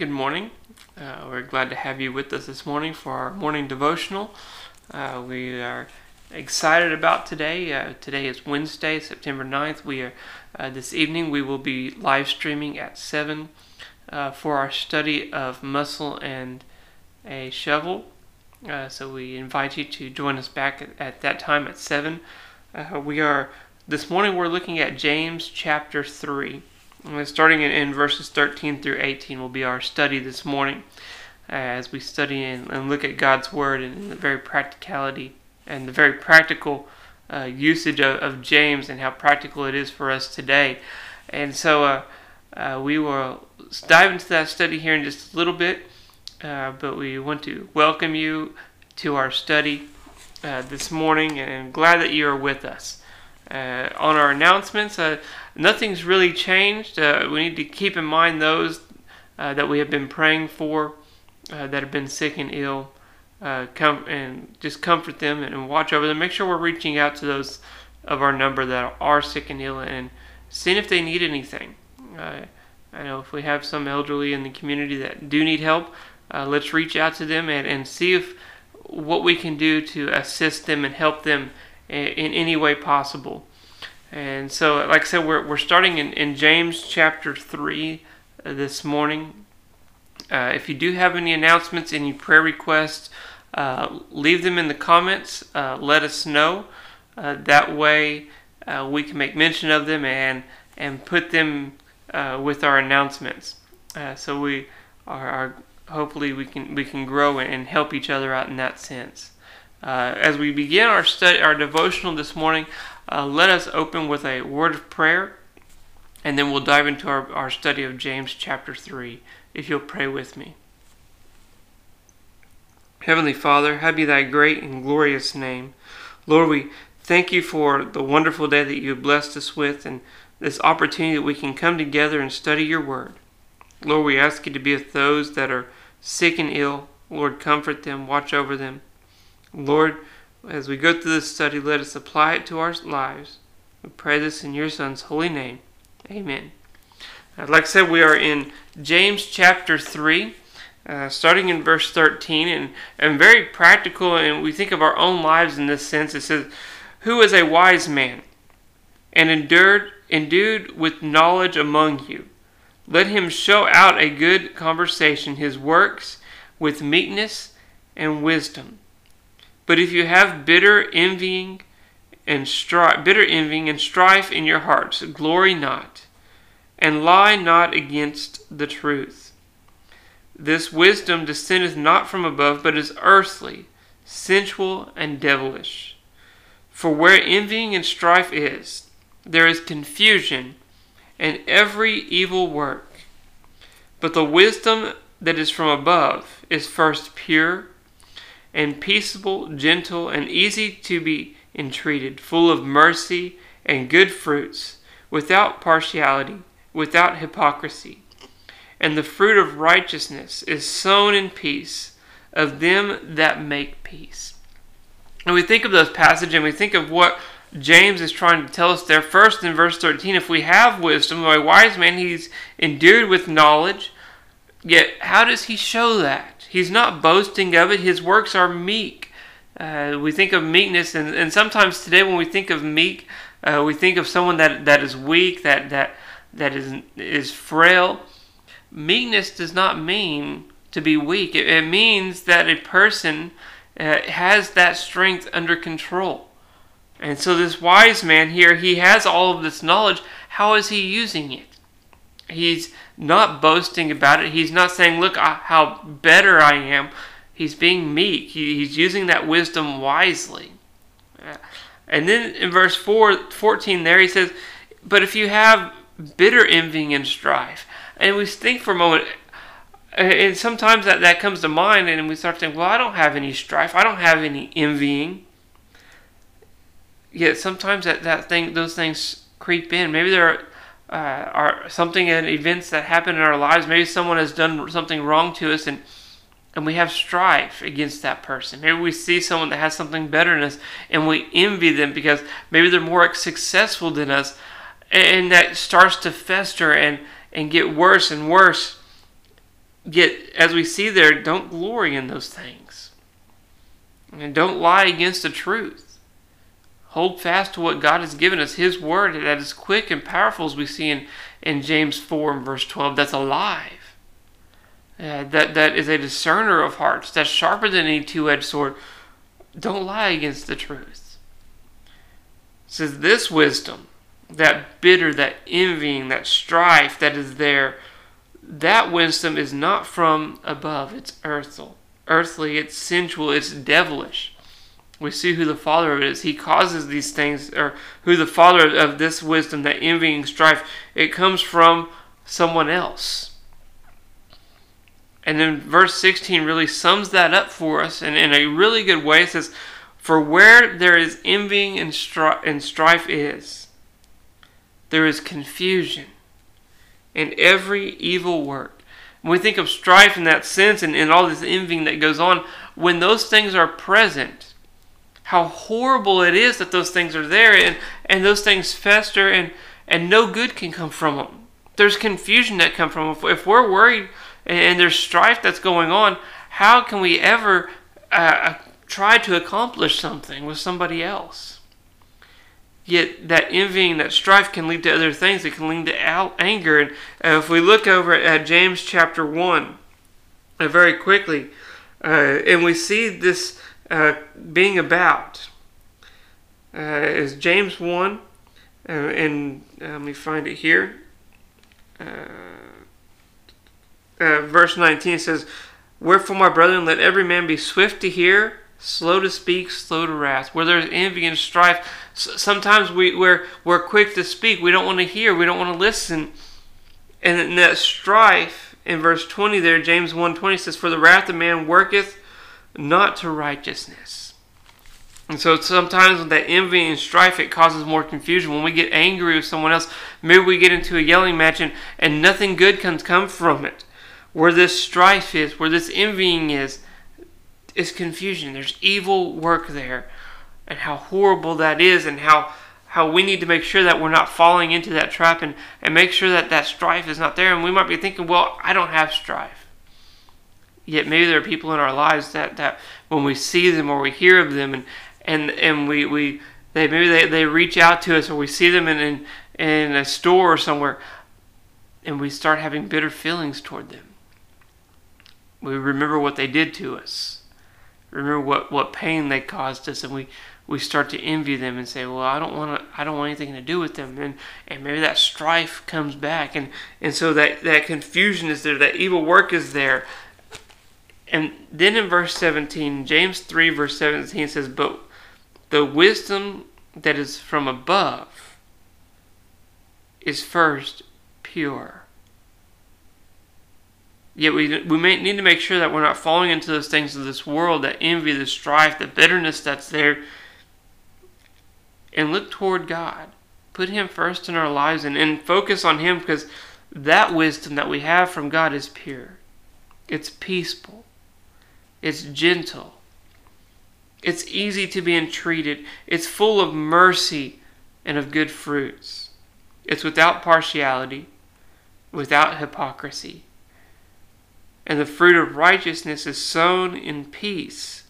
Good morning. Uh, we're glad to have you with us this morning for our morning devotional. Uh, we are excited about today. Uh, today is Wednesday, September 9th. We are uh, this evening we will be live streaming at 7 uh, for our study of muscle and a shovel. Uh, so we invite you to join us back at, at that time at 7. we are this morning we're looking at James chapter 3. Starting in, in, verses 13 through 18 will be our study this morning uh, as we study and, and, look at God's Word and the very practicality and the very practical uh, usage of, of, James and how practical it is for us today. And so uh, uh we will dive into that study here in just a little bit, uh, but we want to welcome you to our study uh, this morning and glad that you are with us. On our announcements, nothing's really changed. Uh, we need to keep in mind those uh, that we have been praying for uh, that have been sick and ill. Uh, come and just comfort them and, and, watch over them. Make sure we're reaching out to those of our number that are sick and ill and seeing if they need anything. Uh, I know if we have some elderly in the community that do need help, uh, let's reach out to them and, and see if what we can do to assist them and help them in, any way possible. And so, like I said, we're, we're starting in, in James chapter 3 uh, this morning. Uh, if you do have any announcements, any prayer requests, uh, leave them in the comments. Uh, let us know. Uh, that way, we can make mention of them and, and put them with our announcements. so we are, are, hopefully we can we can grow and help each other out in that sense. As we begin our study, our devotional this morning, uh, let us open with a word of prayer, and then we'll dive into our, our study of James chapter 3. If you'll pray with me. Heavenly Father, have be thy great and glorious name. Lord, we thank you for the wonderful day that you have blessed us with and this opportunity that we can come together and study your word. Lord, we ask you to be with those that are sick and ill. Lord, comfort them, watch over them. Lord, as we go through this study, let us apply it to our lives. We pray this in your Son's holy name. Amen. Uh, like I said, we are in James chapter 3, uh, starting in verse 13, and, and very practical, and we think of our own lives in this sense. It says, Who is a wise man and endured, endued with knowledge among you? Let him show out a good conversation, his works with meekness and wisdom. But if you have bitter envying and strife, bitter envying and strife in your hearts, glory not, and lie not against the truth. This wisdom descendeth not from above, but is earthly, sensual, and devilish. For where envying and strife is, there is confusion and every evil work. But the wisdom that is from above is first pure and peaceable, gentle, and easy to be entreated, full of mercy and good fruits, without partiality, without hypocrisy. And the fruit of righteousness is sown in peace of them that make peace. And we think of those passages and we think of what James is trying to tell us there. First, in verse 13, if we have wisdom, a wise man, he's endued with knowledge. Yet, how does he show that? He's not boasting of it. His works are meek. Uh, we think of meekness, and, and sometimes today when we think of meek, uh, we think of someone that, that is weak, that, that, that is, is frail. Meekness does not mean to be weak, it, it means that a person uh, has that strength under control. And so, this wise man here, he has all of this knowledge. How is he using it? He's not boasting about it. He's not saying, Look how better I am. He's being meek. He, he's using that wisdom wisely. Uh, and then in verse 4, 14 there, he says, But if you have bitter envying and strife, and we think for a moment, uh, and sometimes that, that comes to mind, and we start thinking, Well, I don't have any strife. I don't have any envying. Yet sometimes that, that thing, those things creep in. Maybe there are uh, our something and events that happen in our lives. Maybe someone has done something wrong to us, and and we have strife against that person. Maybe we see someone that has something better than us, and we envy them because maybe they're more successful than us, and that starts to fester and and get worse and worse. Yet, as we see there, don't glory in those things. And don't lie against the truth. Hold fast to what God has given us, His Word, that is quick and powerful, as we see in, in James 4 and verse 12, that's alive. Uh, that, that is a discerner of hearts, that's sharper than any two edged sword. Don't lie against the truth. It says, This wisdom, that bitter, that envying, that strife that is there, that wisdom is not from above. It's earthly. Earthly, it's sensual, it's devilish. We see who the father of it is. He causes these things, or who the father of this wisdom, that envying strife, it comes from someone else. And then verse 16 really sums that up for us and in a really good way. It says, For where there is envying and, stri- and strife is, there is confusion in every evil work. When we think of strife in that sense and, and all this envying that goes on, when those things are present, how horrible it is that those things are there and, and those things fester and, and no good can come from them. There's confusion that comes from them. If we're worried and there's strife that's going on, how can we ever uh, try to accomplish something with somebody else? Yet that envying, that strife can lead to other things. It can lead to anger. And uh, if we look over at James chapter 1 uh, very quickly, uh, and we see this uh, being about, uh, is James 1, uh, and let me find it here. verse 19 says, Wherefore, my brethren, let every man be swift to hear, slow to speak, slow to wrath. Where there's envy and strife, sometimes we, we're, we're quick to speak. We don't want to hear. We don't want to listen. And in that strife, in verse 20 there, James 1.20 says, For the wrath of man worketh not to righteousness. And so sometimes with that envy and strife, it causes more confusion. When we get angry with someone else, maybe we get into a yelling match and, and nothing good can come from it. Where this strife is, where this envying is, is confusion. There's evil work there. And how horrible that is, and how, how we need to make sure that we're not falling into that trap and, and make sure that that strife is not there. And we might be thinking, well, I don't have strife. Yet maybe there are people in our lives that, that when we see them or we hear of them and, and, and we, we they maybe they, they reach out to us or we see them in, in, in a store or somewhere and we start having bitter feelings toward them. We remember what they did to us remember what, what pain they caused us and we, we start to envy them and say, Well, I don't want to I don't want anything to do with them and, and maybe that strife comes back and, and so that, that confusion is there, that evil work is there. And then in verse 17, James 3 verse 17 says, But the wisdom that is from above is first pure Yet we, we may need to make sure that we're not falling into those things of this world, that envy, the strife, the bitterness that's there. And look toward God. Put Him first in our lives and, and focus on Him because that wisdom that we have from God is pure. It's peaceful. It's gentle. It's easy to be entreated. It's full of mercy and of good fruits. It's without partiality, without hypocrisy and the fruit of righteousness is sown in peace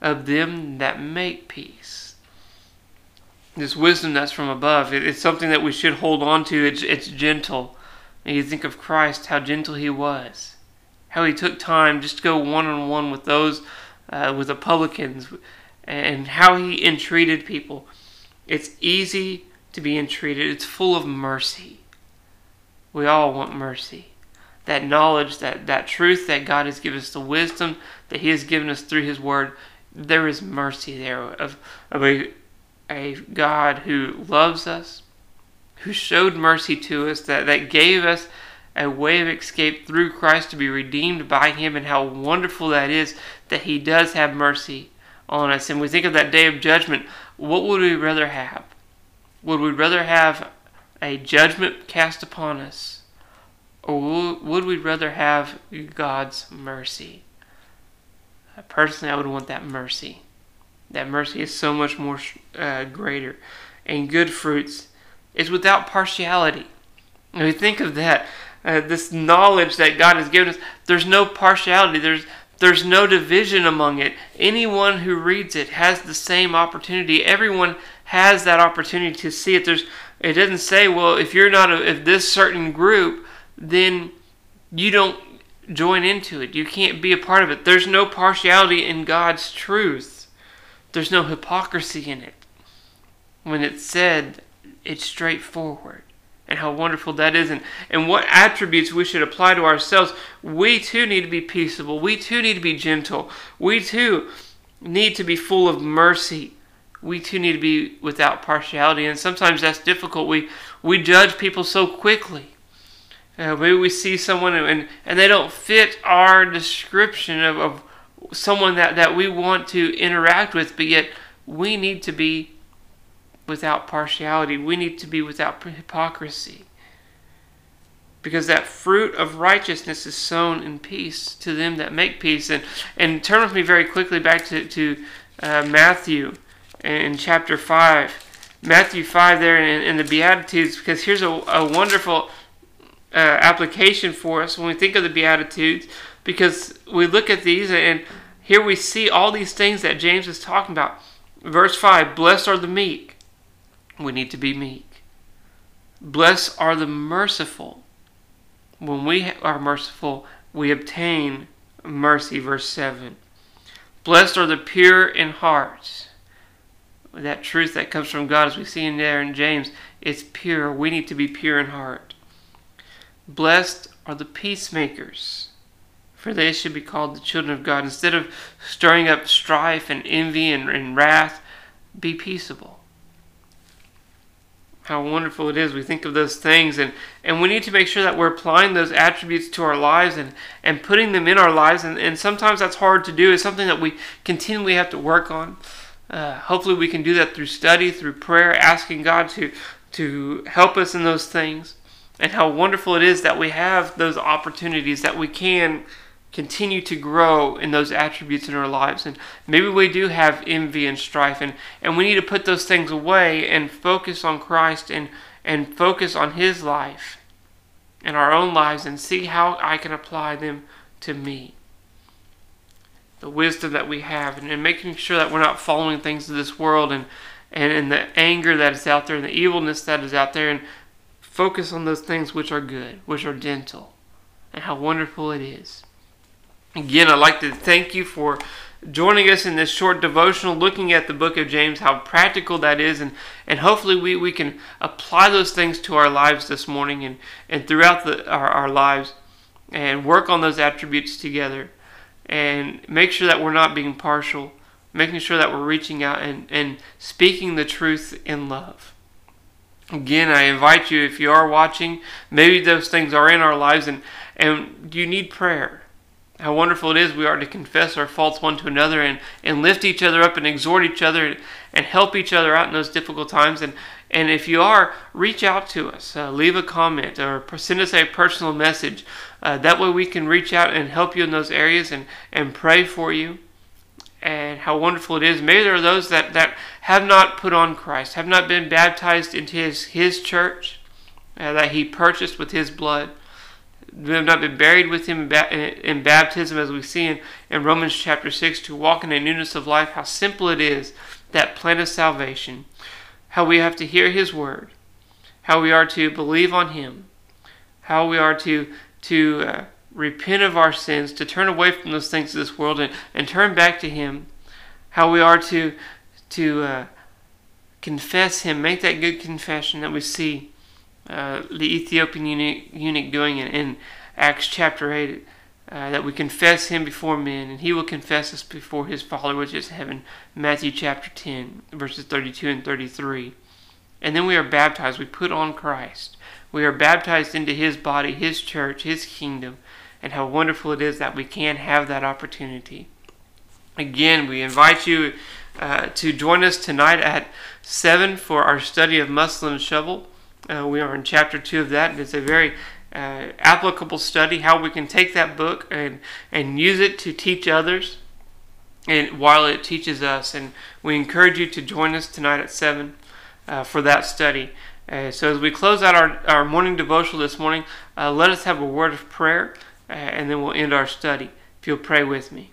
of them that make peace. This wisdom that's from above, it, it's something that we should hold on to. It's, it's gentle. And you think of Christ, how gentle he was, how he took time just to go one on one with those, uh, with the publicans, and how he entreated people. It's easy to be entreated, it's full of mercy. We all want mercy that knowledge, that, that truth that God has given us, the wisdom that He has given us through His Word, there is mercy there of, of a, a God who loves us, who showed mercy to us, that, that gave us a way of escape through Christ to be redeemed by Him, and how wonderful that is that He does have mercy on us. And we think of that day of judgment, what would we rather have? Would we rather have a judgment cast upon us? Or would we rather have God's mercy? Personally, I would want that mercy. That mercy is so much more uh, greater. And good fruits is without partiality. And we think of that, uh, this knowledge that God has given us, there's no partiality. There's there's no division among it. Anyone who reads it has the same opportunity. Everyone has that opportunity to see it. There's it doesn't say, well, if you're not a, if this certain group, then you don't join into it. You can't be a part of it. There's no partiality in God's truth. There's no hypocrisy in it. When it's said, it's straightforward. And how wonderful that is, and, and what attributes we should apply to ourselves. We too need to be peaceable. We too need to be gentle. We too need to be full of mercy. We too need to be without partiality. And sometimes that's difficult. We, we judge people so quickly. Uh, maybe we see someone and, and they don't fit our description of, of someone that, that we want to interact with, but yet we need to be without partiality. We need to be without hypocrisy. Because that fruit of righteousness is sown in peace to them that make peace. And, and turn with me very quickly back to, to uh, Matthew in chapter 5. Matthew 5 there in, in the Beatitudes, because here's a, a wonderful uh, application for us when we think of the Beatitudes because we look at these and here we see all these things that James is talking about. Verse 5 Blessed are the meek. We need to be meek. Blessed are the merciful. When we are merciful, we obtain mercy. Verse 7. Blessed are the pure in heart. That truth that comes from God, as we see in there in James, it's pure. We need to be pure in heart. Blessed are the peacemakers, for they should be called the children of God. Instead of stirring up strife and envy and, and wrath, be peaceable. How wonderful it is. We think of those things, and, and we need to make sure that we're applying those attributes to our lives and, and putting them in our lives. And, and sometimes that's hard to do. It's something that we continually have to work on. Uh, hopefully, we can do that through study, through prayer, asking God to, to help us in those things and how wonderful it is that we have those opportunities that we can continue to grow in those attributes in our lives and maybe we do have envy and strife and, and we need to put those things away and focus on christ and, and focus on his life and our own lives and see how i can apply them to me the wisdom that we have and, and making sure that we're not following things of this world and, and, and the anger that is out there and the evilness that is out there and Focus on those things which are good, which are gentle, and how wonderful it is. Again, I'd like to thank you for joining us in this short devotional looking at the book of James, how practical that is, and, and hopefully we, we can apply those things to our lives this morning and, and throughout the, our, our lives and work on those attributes together and make sure that we're not being partial, making sure that we're reaching out and, and speaking the truth in love. Again, I invite you, if you are watching, maybe those things are in our lives and, and you need prayer. How wonderful it is we are to confess our faults one to another and, and lift each other up and exhort each other and help each other out in those difficult times. And, and if you are, reach out to us. Uh, leave a comment or send us a personal message. Uh, that way we can reach out and help you in those areas and, and pray for you and how wonderful it is. Maybe there are those that, that have not put on Christ, have not been baptized into his, his church uh, that he purchased with his blood. They have not been buried with him in baptism, as we see in, in Romans chapter 6, to walk in a newness of life. How simple it is, that plan of salvation. How we have to hear his word. How we are to believe on him. How we are to, to uh, repent of our sins, to turn away from those things of this world and, and turn back to Him, how we are to, to uh, confess Him, make that good confession that we see uh, the Ethiopian eunuch, doing it in, Acts chapter 8. Uh, that we confess him before men, and he will confess us before his Father which is heaven. Matthew chapter 10, verses 32 and 33. And then we are baptized. We put on Christ. We are baptized into his body, his church, his kingdom and how wonderful it is that we can have that opportunity. Again, we invite you uh, to join us tonight at 7 for our study of and Shovel. Uh, we are in chapter 2 of that, and it's a very uh, applicable study how we can take that book and, and use it to teach others and while it teaches us. And we encourage you to join us tonight at 7 uh, for that study. Uh, so, as we close out our, our morning devotional this morning, uh, let us have a word of prayer uh, and then we'll end our study. If you'll pray with me.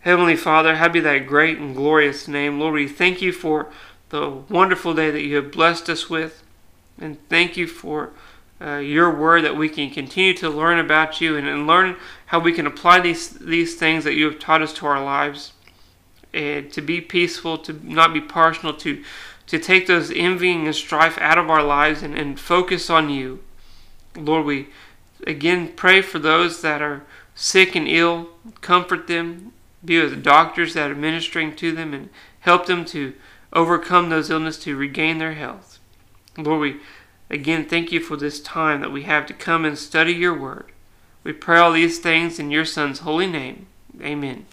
Heavenly Father, have be thy great and glorious name. Lord, we thank you for the wonderful day that you have blessed us with. And thank you for uh, your word that we can continue to learn about you and, and learn how we can apply these, these things that you have taught us to our lives. And to be peaceful, to not be partial, to to take those envying and strife out of our lives and, and focus on you. Lord, we again pray for those that are sick and ill, comfort them, be with the doctors that are ministering to them, and help them to overcome those illnesses to regain their health. Lord, we again thank you for this time that we have to come and study your word. We pray all these things in your Son's holy name. Amen.